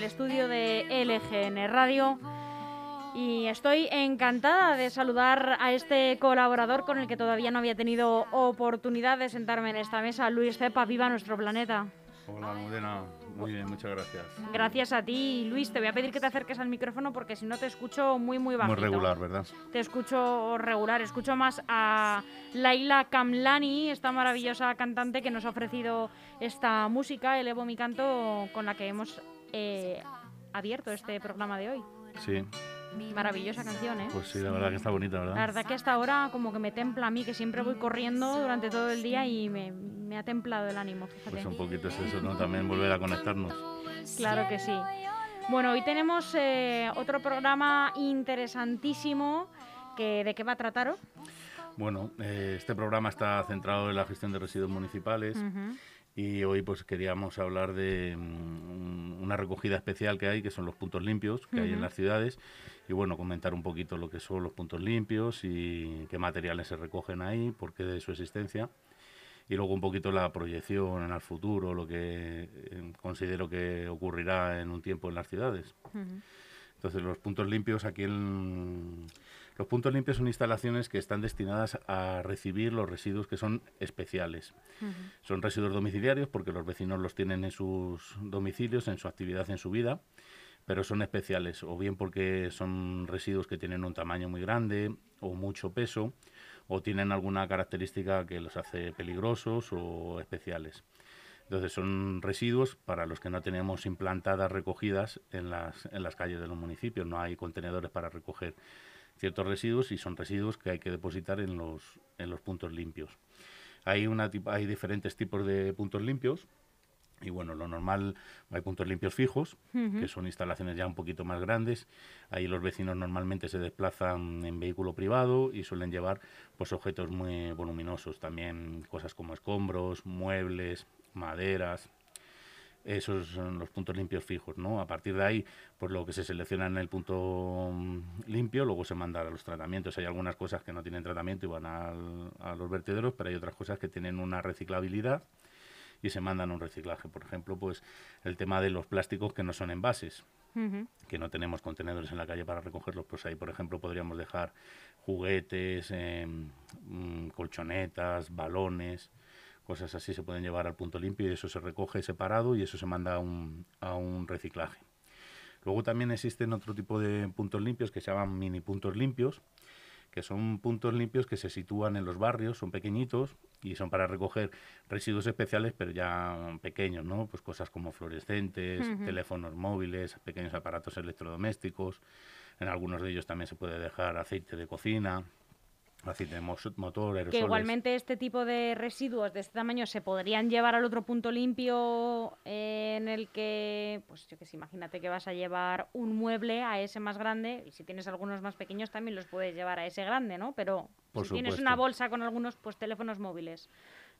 el estudio de LGN Radio y estoy encantada de saludar a este colaborador con el que todavía no había tenido oportunidad de sentarme en esta mesa, Luis Cepa, viva nuestro planeta. Hola, Almudena. Muy bien, muchas gracias. Gracias a ti, Luis. Te voy a pedir que te acerques al micrófono porque si no te escucho muy, muy bajito. Muy regular, ¿verdad? Te escucho regular. Escucho más a Laila Kamlani, esta maravillosa cantante que nos ha ofrecido esta música, Elevo mi canto, con la que hemos eh, abierto este programa de hoy. Sí, Maravillosa canción, ¿eh? pues sí, la verdad que está bonita, La ¿verdad? verdad que hasta ahora como que me templa a mí, que siempre voy corriendo durante todo el día y me, me ha templado el ánimo, fíjate. Pues un poquito es eso, ¿no? También volver a conectarnos. Claro que sí. Bueno, hoy tenemos eh, otro programa interesantísimo. Que, ¿De qué va a tratar? Bueno, eh, este programa está centrado en la gestión de residuos municipales. Y hoy pues queríamos hablar de mm, una recogida especial que hay, que son los puntos limpios que hay en las ciudades y bueno, comentar un poquito lo que son los puntos limpios y qué materiales se recogen ahí, por qué de su existencia. y luego un poquito la proyección en el futuro, lo que eh, considero que ocurrirá en un tiempo en las ciudades. Entonces, los puntos limpios aquí en... Los puntos limpios son instalaciones que están destinadas a recibir los residuos que son especiales. Son residuos domiciliarios porque los vecinos los tienen en sus domicilios, en su actividad, en su vida, pero son especiales, o bien porque son residuos que tienen un tamaño muy grande o mucho peso, o tienen alguna característica que los hace peligrosos o especiales. Entonces son residuos para los que no tenemos implantadas recogidas en las, en las calles de los municipios. No hay contenedores para recoger ciertos residuos y son residuos que hay que depositar en los, en los puntos limpios. Hay, una, hay diferentes tipos de puntos limpios. Y bueno, lo normal, hay puntos limpios fijos, que son instalaciones ya un poquito más grandes. Ahí los vecinos normalmente se desplazan en vehículo privado y suelen llevar pues objetos muy voluminosos, también cosas como escombros, muebles, maderas. Esos son los puntos limpios fijos, ¿no? A partir de ahí, pues lo que se selecciona en el punto mm, limpio, luego se manda a los tratamientos. Hay algunas cosas que no tienen tratamiento y van al- a los vertederos, pero hay otras cosas que tienen una reciclabilidad y se mandan a un reciclaje. Por ejemplo, pues el tema de los plásticos que no son envases, que no tenemos contenedores en la calle para recogerlos, pues ahí, por ejemplo, podríamos dejar juguetes, eh, mm, colchonetas, balones, cosas así se pueden llevar al punto limpio y eso se recoge separado y eso se manda a un, a un reciclaje. Luego también existen otro tipo de puntos limpios que se llaman mini puntos limpios, que son puntos limpios que se sitúan en los barrios, son pequeñitos y son para recoger residuos especiales, pero ya pequeños, ¿no? Pues cosas como fluorescentes, teléfonos móviles, pequeños aparatos electrodomésticos. En algunos de ellos también se puede dejar aceite de cocina, aceite de motor, Que aerosoles. igualmente este tipo de residuos de este tamaño se podrían llevar al otro punto limpio eh, en el que, pues yo que sé, imagínate que vas a llevar un mueble a ese más grande y si tienes algunos más pequeños también los puedes llevar a ese grande, ¿no? Pero Por si tienes una bolsa con algunos, pues teléfonos móviles,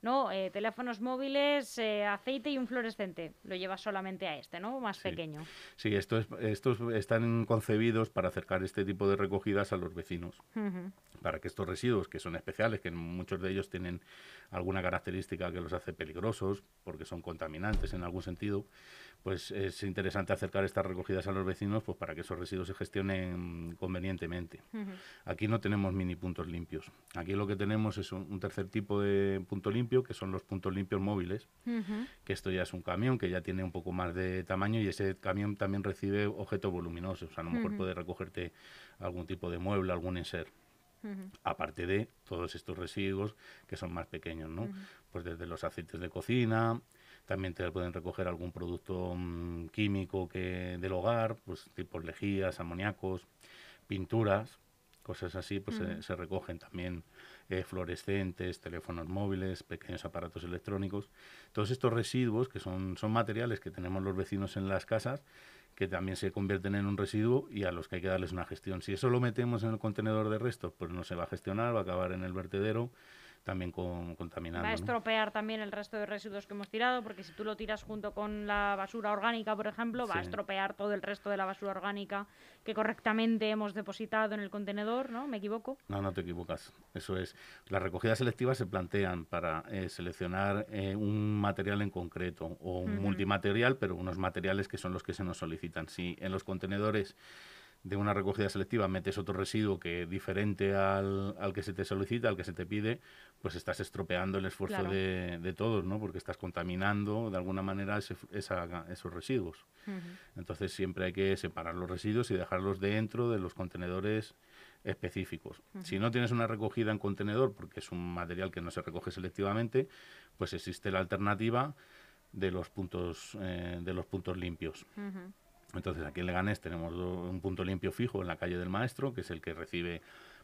¿no? Eh, teléfonos móviles, eh, aceite y un fluorescente, lo llevas solamente a este, ¿no? Más Sí. pequeño. Sí, estos, estos están concebidos para acercar este tipo de recogidas a los vecinos. Para que estos residuos, que son especiales, que muchos de ellos tienen alguna característica que los hace peligrosos, porque son contaminantes en algún sentido, pues es interesante acercar estas recogidas a los vecinos pues para que esos residuos se gestionen convenientemente. Aquí no tenemos mini puntos limpios. Aquí lo que tenemos es un, un tercer tipo de punto limpio, que son los puntos limpios móviles, que esto ya es un camión que ya tiene un poco más de tamaño y ese camión también recibe objetos voluminosos. A lo mejor puede recogerte algún tipo de mueble, algún enser aparte de todos estos residuos que son más pequeños, ¿no? Pues desde los aceites de cocina, también te pueden recoger algún producto mm, químico que del hogar, pues tipo lejías, amoníacos, pinturas, cosas así, pues se- recogen también eh, fluorescentes, teléfonos móviles, pequeños aparatos electrónicos. Todos estos residuos, que son, son materiales que tenemos los vecinos en las casas, que también se convierten en un residuo y a los que hay que darles una gestión. Si eso lo metemos en el contenedor de restos, pues no se va a gestionar, va a acabar en el vertedero también con, contaminando. Va a ¿no? estropear también el resto de residuos que hemos tirado, porque si tú lo tiras junto con la basura orgánica, por ejemplo, va a estropear todo el resto de la basura orgánica que correctamente hemos depositado en el contenedor, ¿no? ¿Me equivoco? No, no te equivocas. Eso es. Las recogidas selectivas se plantean para eh, seleccionar eh, un material en concreto o un Ujú. multimaterial, pero unos materiales que son los que se nos solicitan. Si en los contenedores de una recogida selectiva metes otro residuo que diferente al, al que se te solicita, al que se te pide, pues estás estropeando el esfuerzo Claro. de, de todos, ¿no? Porque estás contaminando de alguna manera ese- esa- esos residuos. Entonces siempre hay que separar los residuos y dejarlos dentro de los contenedores específicos. Si no tienes una recogida en contenedor, porque es un material que no se recoge selectivamente, pues existe la alternativa de los puntos eh, de los puntos limpios. Entonces aquí en Leganés tenemos un punto limpio fijo en la calle del Maestro, que es el que recibe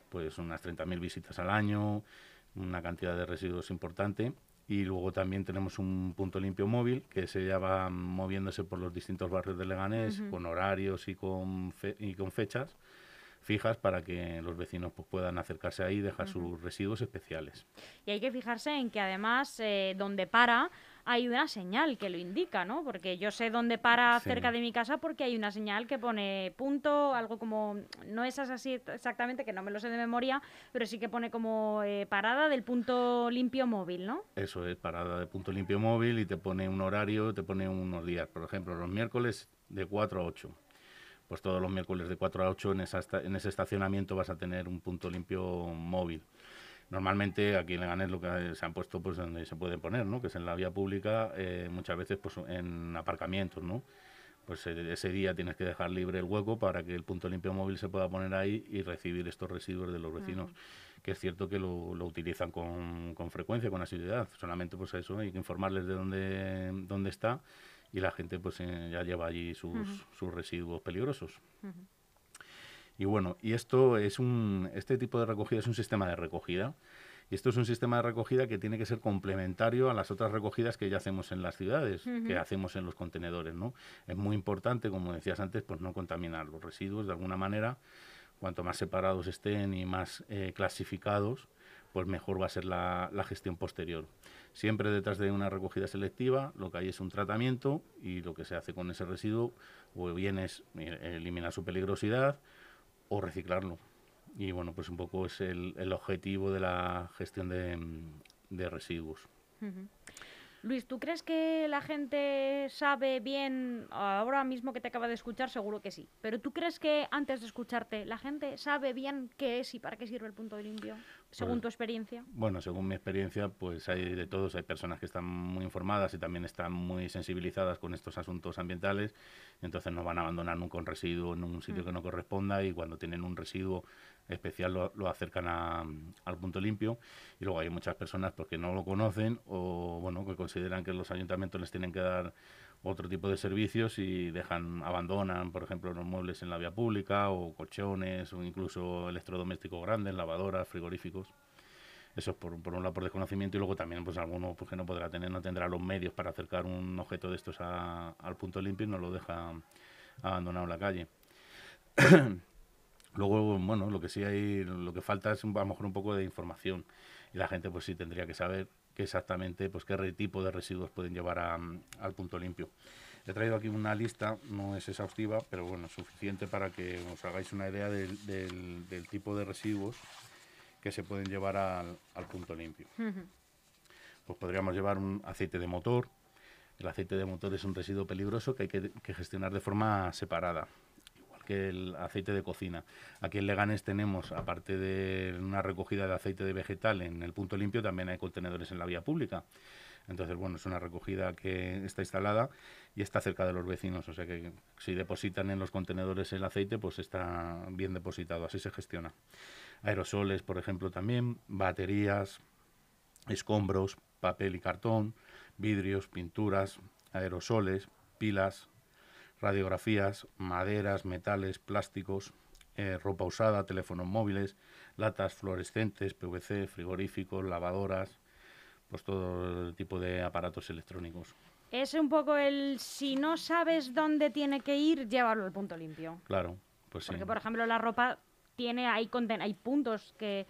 pues unas 30.000 visitas al año, una cantidad de residuos importante. Y luego también tenemos un punto limpio móvil que se ya va moviéndose por los distintos barrios de Leganés Ujú. con horarios y con, fe- y con fechas fijas para que los vecinos pues, puedan acercarse ahí y dejar sus residuos especiales. Y hay que fijarse en que además eh, donde para hay una señal que lo indica, ¿no? Porque yo sé dónde para Sí. cerca de mi casa porque hay una señal que pone punto, algo como, no es así exactamente, que no me lo sé de memoria, pero sí que pone como eh, parada del punto limpio móvil, ¿no? Eso es, parada de punto limpio móvil y te pone un horario, te pone unos días. Por ejemplo, los miércoles de 4 a 8. Pues todos los miércoles de 4 a 8 en, esa en ese estacionamiento vas a tener un punto limpio móvil. Normalmente aquí en Leganés lo que se han puesto pues donde se pueden poner, ¿no? Que es en la vía pública, eh, muchas veces pues en aparcamientos, ¿no? Pues eh, ese día tienes que dejar libre el hueco para que el punto limpio móvil se pueda poner ahí y recibir estos residuos de los vecinos. Que es cierto que lo, lo utilizan con, con frecuencia, con asiduidad. Solamente pues eso, hay que informarles de dónde, dónde está y la gente pues eh, ya lleva allí sus, sus residuos peligrosos. Y bueno, y esto es un, este tipo de recogida es un sistema de recogida. Y esto es un sistema de recogida que tiene que ser complementario a las otras recogidas que ya hacemos en las ciudades, que hacemos en los contenedores, ¿no? Es muy importante, como decías antes, pues no contaminar los residuos de alguna manera. Cuanto más separados estén y más eh, clasificados, pues mejor va a ser la, la gestión posterior. Siempre detrás de una recogida selectiva lo que hay es un tratamiento y lo que se hace con ese residuo o bien es eh, eliminar su peligrosidad o reciclarlo. Y bueno, pues un poco es el, el objetivo de la gestión de, de residuos. Luis, ¿tú crees que la gente sabe bien, ahora mismo que te acaba de escuchar, seguro que sí, pero ¿tú crees que antes de escucharte, la gente sabe bien qué es y para qué sirve el punto limpio, según Pues- tu experiencia? Bueno, según mi experiencia, pues hay de todos. Hay personas que están muy informadas y también están muy sensibilizadas con estos asuntos ambientales. Entonces no van a abandonar nunca un residuo en un sitio que no corresponda y cuando tienen un residuo especial lo, lo acercan a- al punto limpio. Y luego hay muchas personas pues, que no lo conocen o bueno que consideran que los ayuntamientos les tienen que dar otro tipo de servicios y dejan, abandonan, por ejemplo, los muebles en la vía pública o colchones o incluso electrodomésticos grandes, lavadoras, frigoríficos. Eso es por, por un lado por desconocimiento y luego también pues alguno pues, que no podrá tener, no tendrá los medios para acercar un objeto de estos a- al punto limpio y no lo deja abandonado en la calle. Luego, bueno, lo que sí hay, lo que falta es a lo mejor un poco de información y la gente pues sí tendría que saber qué exactamente, pues qué tipo de residuos pueden llevar a- al punto limpio. He traído aquí una lista, no es exhaustiva, pero bueno, suficiente para que os hagáis una idea del, del- del tipo de residuos que se pueden llevar al, al punto limpio. Pues podríamos llevar un aceite de motor. El aceite de motor es un residuo peligroso que hay que, que gestionar de forma separada, que el aceite de cocina. Aquí en Leganés tenemos, aparte de una recogida de aceite de vegetal en el punto limpio, también hay contenedores en la vía pública. Entonces, bueno, es una recogida que está instalada y está cerca de los vecinos. O sea que si depositan en los contenedores el aceite, pues está bien depositado. Así se gestiona. Aerosoles, por ejemplo, también, baterías, escombros, papel y cartón, vidrios, pinturas, aerosoles, pilas, radiografías, maderas, metales, plásticos, eh, ropa usada, teléfonos móviles, latas fluorescentes, PVC, frigoríficos, lavadoras, pues todo tipo de aparatos electrónicos. es un poco el si no sabes dónde tiene que ir, llévalo al punto limpio. Claro, pues sí. Porque, por ejemplo, la ropa tiene, hay, hay puntos que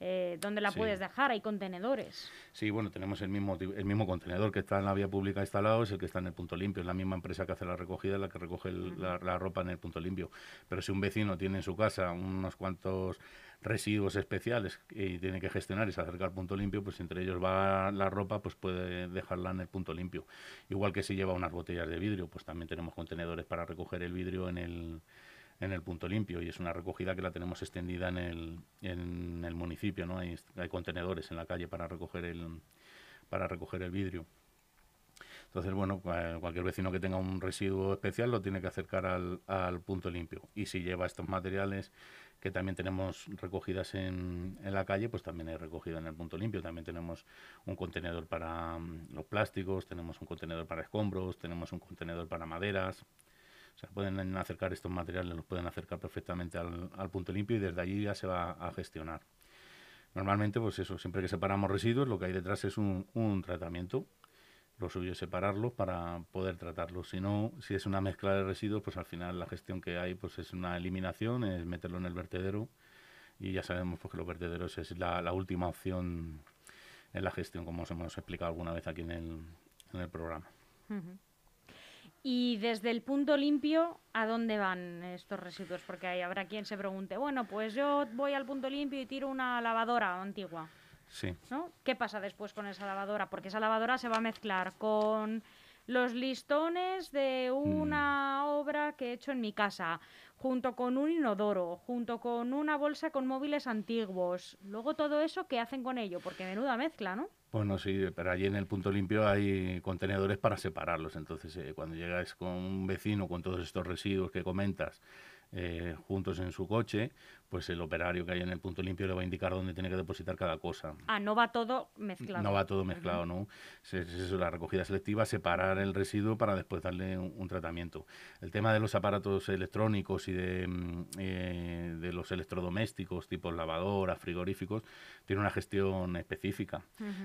eh, donde la Sí. puedes dejar, hay contenedores. Sí, bueno, tenemos el mismo, el mismo contenedor que está en la vía pública instalado, es el que está en el punto limpio. Es la misma empresa que hace la recogida, la que recoge el- la, la ropa en el punto limpio. Pero si un vecino tiene en su casa unos cuantos residuos especiales y tiene que gestionar y se acerca al punto limpio, pues entre ellos va la ropa, pues puede dejarla en el punto limpio. Igual que si lleva unas botellas de vidrio, pues también tenemos contenedores para recoger el vidrio en el, en el punto limpio y es una recogida que la tenemos extendida en el, en el municipio, ¿no? Hay, hay contenedores en la calle para recoger el, para recoger el vidrio. Entonces, bueno, cua- cualquier vecino que tenga un residuo especial lo tiene que acercar al, al punto limpio. Y si lleva estos materiales que también tenemos recogidas en, en la calle, pues también hay recogida en el punto limpio. También tenemos un contenedor para mm, los plásticos, tenemos un contenedor para escombros, tenemos un contenedor para maderas. Pueden acercar estos materiales, los pueden acercar perfectamente al, al punto limpio y desde allí ya se va a gestionar. Normalmente, pues eso, siempre que separamos residuos, lo que hay detrás es un, un tratamiento. Lo suyo es separarlos para poder tratarlos. Si no, si es una mezcla de residuos, pues al final la gestión que hay pues es una eliminación, es meterlo en el vertedero y ya sabemos pues, que los vertederos es la, la última opción en la gestión, como os hemos explicado alguna vez aquí en el, en el programa. Ujú. Y desde el punto limpio, ¿a dónde van estos residuos? Porque ahí habrá quien se pregunte, bueno, pues yo voy al punto limpio y tiro una lavadora antigua, Sí, ¿no? ¿Qué pasa después con esa lavadora? Porque esa lavadora se va a mezclar con los listones de una obra que he hecho en mi casa, junto con un inodoro, junto con una bolsa con móviles antiguos. Luego todo eso, ¿qué hacen con ello? Porque menuda mezcla, ¿no? Bueno, sí, pero allí en el punto limpio hay contenedores para separarlos. Entonces, eh, cuando llegáis con un vecino con todos estos residuos que comentas eh, juntos en su coche, pues el operario que hay en el punto limpio le va a indicar dónde tiene que depositar cada cosa. Ah, no va todo mezclado. No va todo mezclado, ¿no? Es, es eso, la recogida selectiva, separar el residuo para después darle un, un tratamiento. El tema de los aparatos electrónicos y de, mm, eh, de los electrodomésticos, tipo lavadoras, frigoríficos, tiene una gestión específica.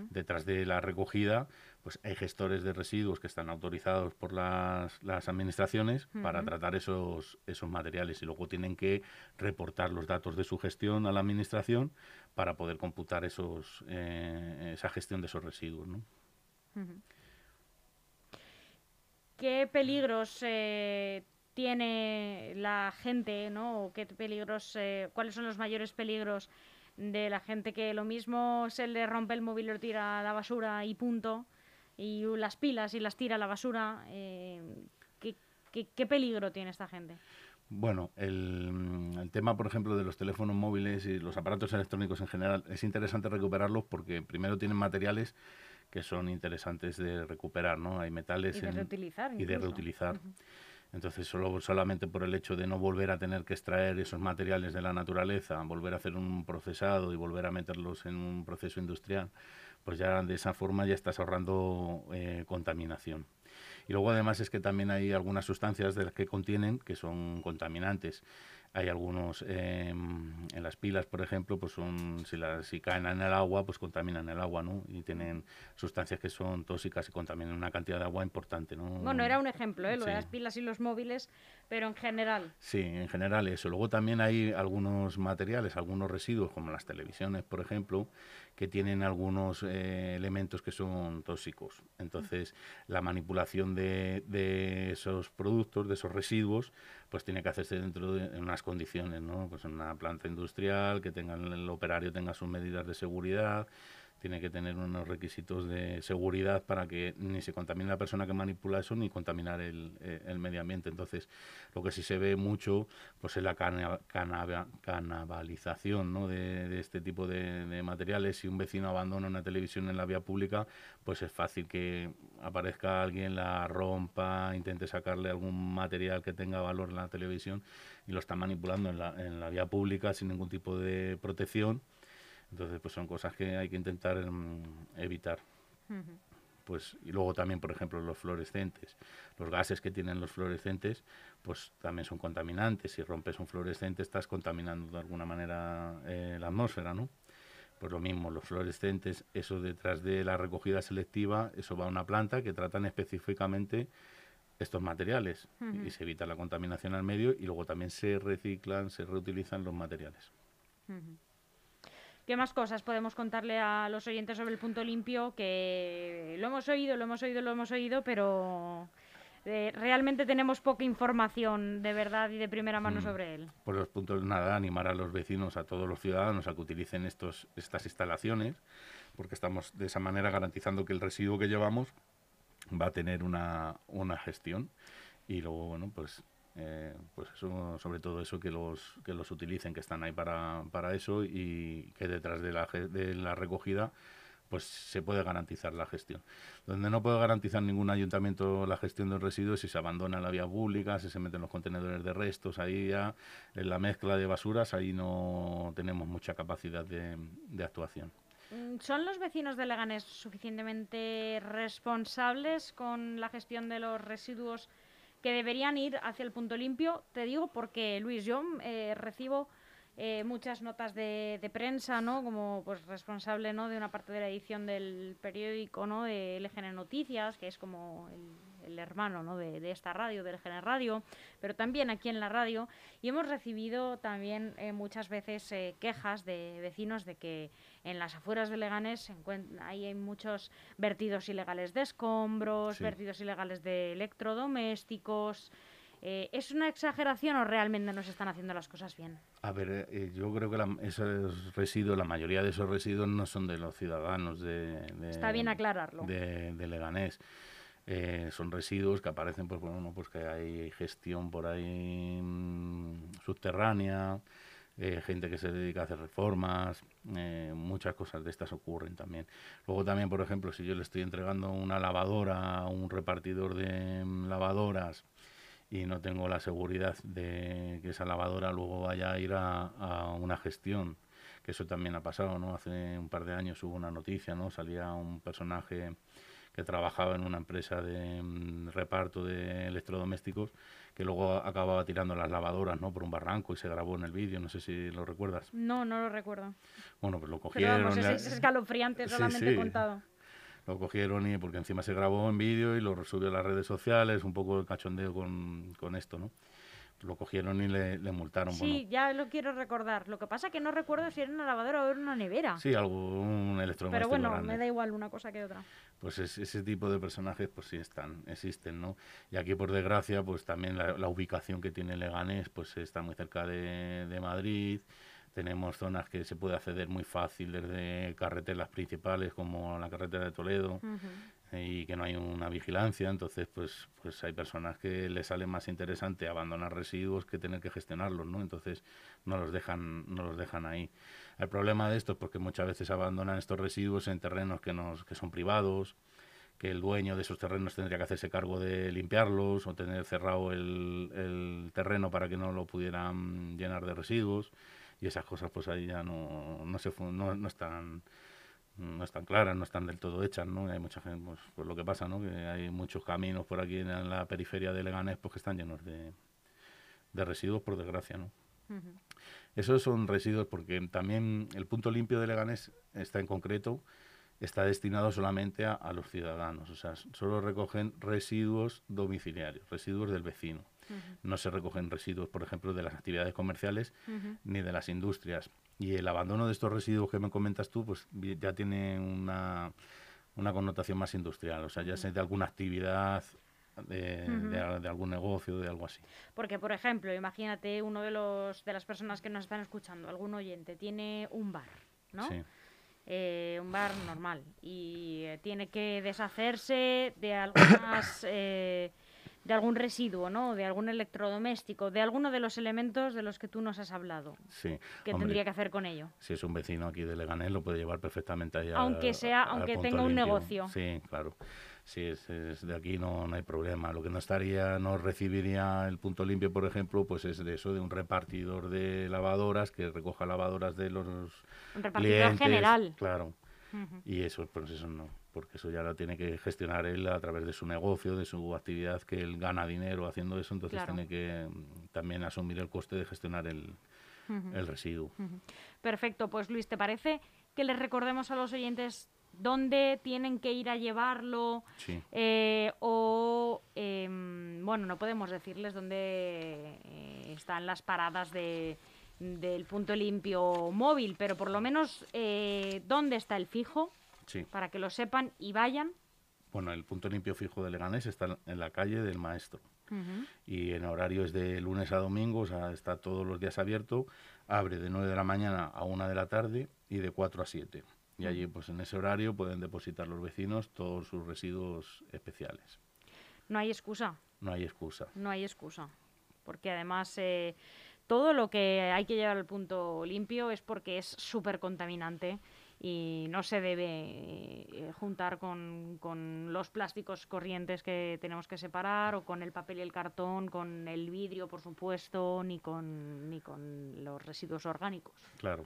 Detrás de la recogida, pues hay gestores de residuos que están autorizados por las, las administraciones para tratar esos, esos materiales y luego tienen que reportar los datos de su gestión a la administración para poder computar esos, eh, esa gestión de esos residuos. ¿Qué peligros eh, tiene la gente, ¿no? O ¿Qué peligros, eh, cuáles son los mayores peligros de la gente que lo mismo se le rompe el móvil lo tira a la basura y punto, y las pilas y las tira a la basura? eh, ¿qué, qué, qué peligro tiene esta gente? Bueno, el, el tema, por ejemplo, de los teléfonos móviles y los aparatos electrónicos en general, es interesante recuperarlos porque primero tienen materiales que son interesantes de recuperar, ¿no? Hay metales Y de en- reutilizar. y de incluso. reutilizar. Entonces, solo, solamente por el hecho de no volver a tener que extraer esos materiales de la naturaleza, volver a hacer un procesado y volver a meterlos en un proceso industrial, pues ya de esa forma ya estás ahorrando eh, contaminación. Y luego además es que también hay algunas sustancias de las que contienen que son contaminantes. Hay algunos eh, en las pilas, por ejemplo, pues son si, las, si caen en el agua, pues contaminan el agua, ¿no? Y tienen sustancias que son tóxicas y contaminan una cantidad de agua importante, ¿no? Bueno, era un ejemplo, ¿eh? lo de Sí. las pilas y los móviles, pero en general. Sí, en general eso. Luego también hay algunos materiales, algunos residuos, como las televisiones, por ejemplo, que tienen algunos eh, elementos que son tóxicos. Entonces, la manipulación de, de esos productos, de esos residuos, pues tiene que hacerse dentro de en condiciones, ¿no? Pues una planta industrial, que tengan el operario tenga sus medidas de seguridad, tiene que tener unos requisitos de seguridad para que ni se contamine la persona que manipula eso ni contaminar el, eh, el medio ambiente. Entonces, lo que sí se ve mucho pues es la cana- canaba- canabalización ¿no? de, de este tipo de, de materiales. Si un vecino abandona una televisión en la vía pública, pues es fácil que aparezca alguien, la rompa, intente sacarle algún material que tenga valor en la televisión y lo está manipulando en la, en la vía pública sin ningún tipo de protección. Entonces, pues son cosas que hay que intentar mm, evitar. Pues, y luego también, por ejemplo, los fluorescentes. Los gases que tienen los fluorescentes, pues también son contaminantes. Si rompes un fluorescente, estás contaminando de alguna manera eh, la atmósfera, ¿no? Pues lo mismo, los fluorescentes, eso detrás de la recogida selectiva, eso va a una planta que tratan específicamente estos materiales y se evita la contaminación al medio y luego también se reciclan, se reutilizan los materiales. ¿Qué más cosas podemos contarle a los oyentes sobre el punto limpio? Que lo hemos oído, lo hemos oído, lo hemos oído, pero eh, realmente tenemos poca información de verdad y de primera mano Mm. sobre él. Por los puntos, nada, animar a los vecinos, a todos los ciudadanos a que utilicen estos, estas instalaciones, porque estamos de esa manera garantizando que el residuo que llevamos va a tener una, una gestión y luego, bueno, pues, eh, pues eso, sobre todo eso, que los, que los utilicen, que están ahí para, para eso y que detrás de la, de la recogida pues se puede garantizar la gestión. Donde no puede garantizar ningún ayuntamiento la gestión de residuos si se abandona la vía pública, si se meten los contenedores de restos, ahí ya en la mezcla de basuras, ahí no tenemos mucha capacidad de, de actuación. Mm, ¿Son los vecinos de Leganés suficientemente responsables con la gestión de los residuos que deberían ir hacia el punto limpio? Te digo porque, Luis, yo eh, recibo eh, muchas notas de, de prensa, ¿no? Como pues responsable, ¿no? De una parte de la edición del periódico, ¿no? De LGN Noticias, que es como el, el hermano, ¿no? De, de esta radio, de LGN Radio, pero también aquí en la radio. Y hemos recibido también eh, muchas veces eh, quejas de vecinos de que en las afueras de Leganés se ahí hay muchos vertidos ilegales de escombros, Sí. vertidos ilegales de electrodomésticos. Eh, ¿Es una exageración o realmente nos están haciendo las cosas bien? A ver, eh, yo creo que la- esos residuos, la mayoría de esos residuos no son de los ciudadanos de, de- Está bien aclararlo. de, de Leganés. Eh, son residuos que aparecen, pues bueno, pues que hay gestión por ahí mm, subterránea, eh, gente que se dedica a hacer reformas, eh, muchas cosas de estas ocurren también. Luego también, por ejemplo, si yo le estoy entregando una lavadora a un repartidor de mm, lavadoras y no tengo la seguridad de que esa lavadora luego vaya a ir a, a una gestión, que eso también ha pasado, ¿no? Hace un par de años hubo una noticia, ¿no? Salía un personaje que trabajaba en una empresa de mm, reparto de electrodomésticos que luego acababa tirando las lavadoras, ¿no? Por un barranco y se grabó en el vídeo, no sé si lo recuerdas. No, no lo recuerdo. Bueno, pues lo Pero cogieron. vamos, es, es escalofriante Sí, solamente sí. contado. Lo cogieron y porque encima se grabó en vídeo y lo subió a las redes sociales, un poco el cachondeo con, con esto, ¿no? Lo cogieron y le, le multaron. Sí, bueno, ya lo quiero recordar. Lo que pasa que no recuerdo si era una lavadora o era una nevera. sí, algo, un electrodoméstico Pero bueno, grande. me da igual una cosa que otra. Pues es- ese tipo de personajes pues sí están, existen, ¿no? Y aquí por desgracia pues también la, la ubicación que tiene Leganés pues está muy cerca de, de Madrid, tenemos zonas que se puede acceder muy fácil desde carreteras principales como la carretera de Toledo Ujú. Y que no hay una vigilancia, entonces pues pues hay personas que les sale más interesante abandonar residuos que tener que gestionarlos, ¿no? Entonces no los dejan no los dejan ahí. El problema de esto es porque muchas veces abandonan estos residuos en terrenos que nos que son privados, que el dueño de esos terrenos tendría que hacerse cargo de limpiarlos o tener cerrado el, el terreno para que no lo pudieran llenar de residuos y esas cosas pues ahí ya no no se no, no están no están claras, no están del todo hechas, ¿no? Hay mucha gente, pues, pues lo que pasa, ¿no? Que hay muchos caminos por aquí en la periferia de Leganés pues que están llenos de, de residuos, por desgracia, ¿no? Esos son residuos porque también el punto limpio de Leganés está en concreto, está destinado solamente a, a los ciudadanos, o sea, solo recogen residuos domiciliarios, residuos del vecino. No se recogen residuos, por ejemplo, de las actividades comerciales ni de las industrias. Y el abandono de estos residuos que me comentas tú, pues ya tiene una, una connotación más industrial, o sea, ya es de alguna actividad, de, de- de algún negocio, de algo así. Porque, por ejemplo, imagínate uno de los de las personas que nos están escuchando, algún oyente, tiene un bar, ¿no? Sí. Eh, un bar normal y eh, tiene que deshacerse de algunas eh, de algún residuo, ¿no? De algún electrodoméstico, de alguno de los elementos de los que tú nos has hablado. Sí, ¿Qué hombre, tendría que hacer con ello? si es un vecino aquí de Leganés, lo puede llevar perfectamente allá. Aunque sea- aunque tenga un negocio. Sí, claro. Si es, es de aquí no, no hay problema. Lo que no estaría, no recibiría el punto limpio, por ejemplo, pues es de eso, de un repartidor de lavadoras que recoja lavadoras de los Un repartidor clientes. general. Claro. Y eso, pues eso no, porque eso ya lo tiene que gestionar él a través de su negocio, de su actividad, que él gana dinero haciendo eso, entonces Claro. tiene que mm, también asumir el coste de gestionar el, el residuo. Perfecto, pues Luis, ¿te parece que les recordemos a los oyentes dónde tienen que ir a llevarlo? Sí. Eh, o, em, bueno, no podemos decirles dónde eh, están las paradas de, del punto limpio móvil, pero por lo menos eh, dónde está el fijo, Sí. para que lo sepan y vayan. Bueno, el punto limpio fijo de Leganés está en la calle del Maestro. Y en horario es de lunes a domingo, o sea, está todos los días abierto, abre de 9 de la mañana a 1 de la tarde y de 4 a 7. Y allí, pues en ese horario pueden depositar los vecinos todos sus residuos especiales. No hay excusa. No hay excusa. No hay excusa. Porque además eh, todo lo que hay que llevar al punto limpio es porque es súper contaminante y no se debe eh, juntar con, con los plásticos corrientes que tenemos que separar o con el papel y el cartón, con el vidrio, por supuesto, ni con, ni con los residuos orgánicos. Claro.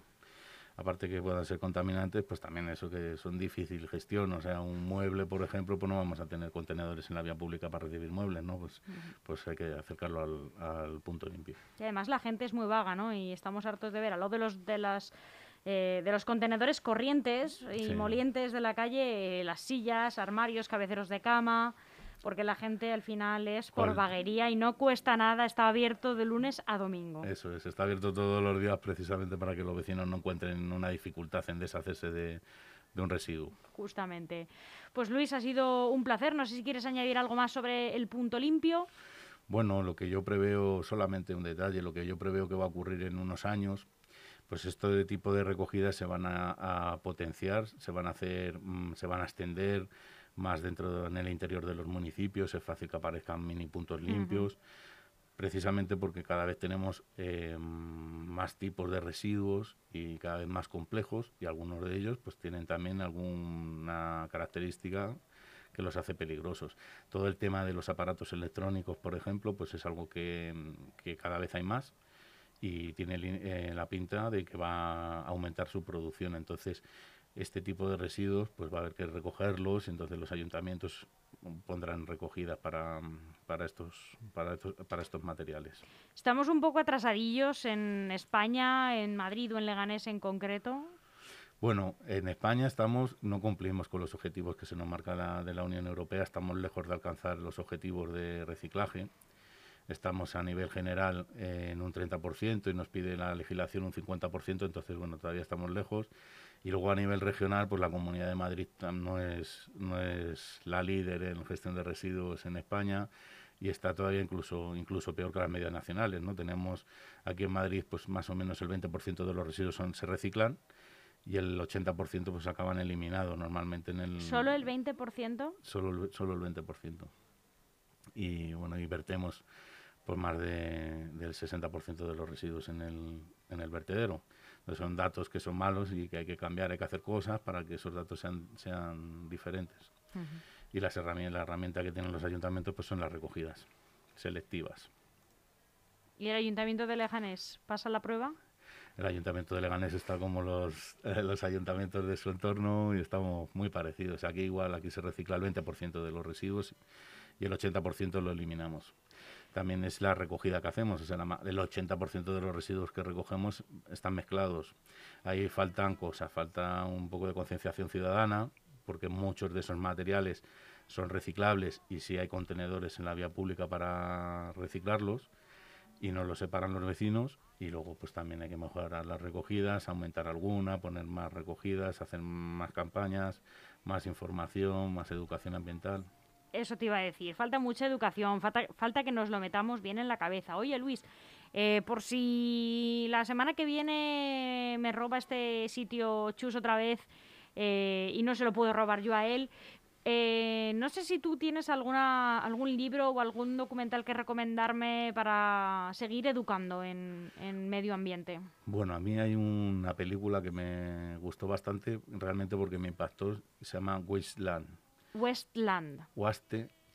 Aparte que puedan ser contaminantes, pues también eso que son difícil gestión. O sea, un mueble, por ejemplo, pues no vamos a tener contenedores en la vía pública para recibir muebles, ¿no? Pues, pues hay que acercarlo al, al punto limpio. Y además la gente es muy vaga, ¿no? Y estamos hartos de ver a lo de los de las eh, de los contenedores corrientes y Sí. molientes de la calle, eh, las sillas, armarios, cabeceros de cama, porque la gente al final es por ¿Cuál? vaguería y no cuesta nada, está abierto de lunes a domingo. Eso es, está abierto todos los días precisamente para que los vecinos no encuentren una dificultad en deshacerse de, de un residuo. Justamente. Pues Luis, ha sido un placer. No sé si quieres añadir algo más sobre el punto limpio. Bueno, lo que yo preveo, solamente un detalle, lo que yo preveo que va a ocurrir en unos años, pues esto de tipo de recogidas se van a, a potenciar, se van a hacer, mm, se van a extender más dentro de- en el interior de los municipios, es fácil que aparezcan mini puntos limpios, precisamente porque cada vez tenemos eh, más tipos de residuos y cada vez más complejos y algunos de ellos pues tienen también alguna característica que los hace peligrosos. Todo el tema de los aparatos electrónicos, por ejemplo, pues es algo que, que cada vez hay más y tiene eh, la pinta de que va a aumentar su producción. Entonces, este tipo de residuos, pues va a haber que recogerlos, entonces los ayuntamientos pondrán recogidas para, para, estos, para, estos, para estos materiales. Estamos un poco atrasadillos en España, en Madrid o en Leganés en concreto. Bueno, en España estamos, no cumplimos con los objetivos que se nos marca la, de la Unión Europea, estamos lejos de alcanzar los objetivos de reciclaje. Estamos a nivel general eh, en un 30% y nos pide la legislación un 50%, entonces bueno, todavía estamos lejos. Y luego a nivel regional, pues la Comunidad de Madrid no es, no es la líder en gestión de residuos en España y está todavía incluso incluso peor que las medias nacionales, ¿no? Tenemos aquí en Madrid pues más o menos el 20% de los residuos son, se reciclan y el 80% pues acaban eliminados normalmente en el Solo el 20%. solo el, solo el 20%. Y bueno, y vertemos pues más de, del 60% de los residuos en el, en el vertedero. Entonces son datos que son malos y que hay que cambiar, hay que hacer cosas para que esos datos sean, sean diferentes. Y las herramientas, la herramienta que tienen los ayuntamientos pues son las recogidas selectivas. ¿Y el Ayuntamiento de Leganés pasa la prueba? El ayuntamiento de Leganés está como los, eh, los ayuntamientos de su entorno y estamos muy parecidos. Aquí igual, aquí se recicla el 20% de los residuos y el 80% lo eliminamos. También es la recogida que hacemos, el 80% de los residuos que recogemos están mezclados. Ahí faltan cosas, falta un poco de concienciación ciudadana, porque muchos de esos materiales son reciclables y si hay contenedores en la vía pública para reciclarlos y no lo separan los vecinos y luego pues también hay que mejorar las recogidas, aumentar alguna, poner más recogidas, hacer más campañas, más información, más educación ambiental. Eso te iba a decir. Falta mucha educación, falta, falta que nos lo metamos bien en la cabeza. Oye, Luis, eh, por si la semana que viene me roba este sitio Chus otra vez eh, y no se lo puedo robar yo a él, eh, no sé si tú tienes alguna, algún libro o algún documental que recomendarme para seguir educando en, en medio ambiente. Bueno, a mí hay una película que me gustó bastante, realmente porque me impactó, se llama Wasteland, Westland.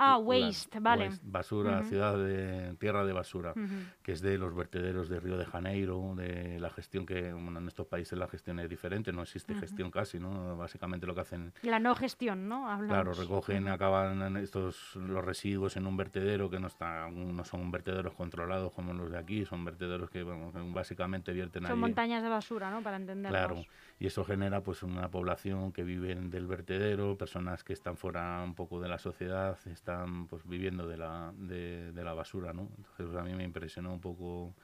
Ah, La- waste, vale. waste, basura, Ujú. ciudad de tierra de basura, Ujú. que es de los vertederos de Río de Janeiro, de la gestión que, bueno, en estos países la gestión es diferente, no existe gestión casi, ¿no? Básicamente lo que hacen La no gestión, ¿no? Hablamos. Claro, recogen, acaban estos los residuos en un vertedero que no está, no son vertederos controlados como los de aquí, son vertederos que bueno, básicamente vierten Son allí. montañas de basura, ¿no? Para entendernos. Claro, y eso genera pues una población que viven del vertedero, personas que están fuera un poco de la sociedad, están pues viviendo de la, de, de la basura, ¿no? Entonces pues, a mí me impresionó un poco,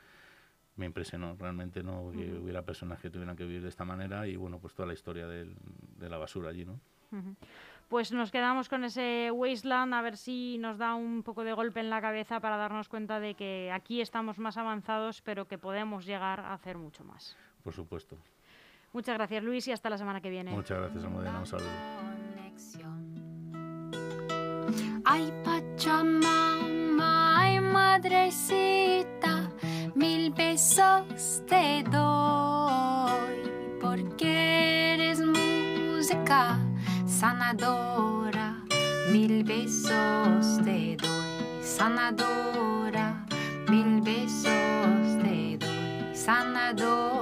me impresionó realmente no que hubiera personas que tuvieran que vivir de esta manera y bueno pues toda la historia del- de la basura allí, ¿no? Pues nos quedamos con ese wasteland a ver si nos da un poco de golpe en la cabeza para darnos cuenta de que aquí estamos más avanzados, pero que podemos llegar a hacer mucho más. Por supuesto. Muchas gracias, Luis, y hasta la semana que viene. Muchas gracias, Almudena, un saludo. Ay, Pachamama, ay, madrecita, mil besos te doy, porque eres música sanadora, mil besos te doy, sanadora, mil besos te doy, sanadora.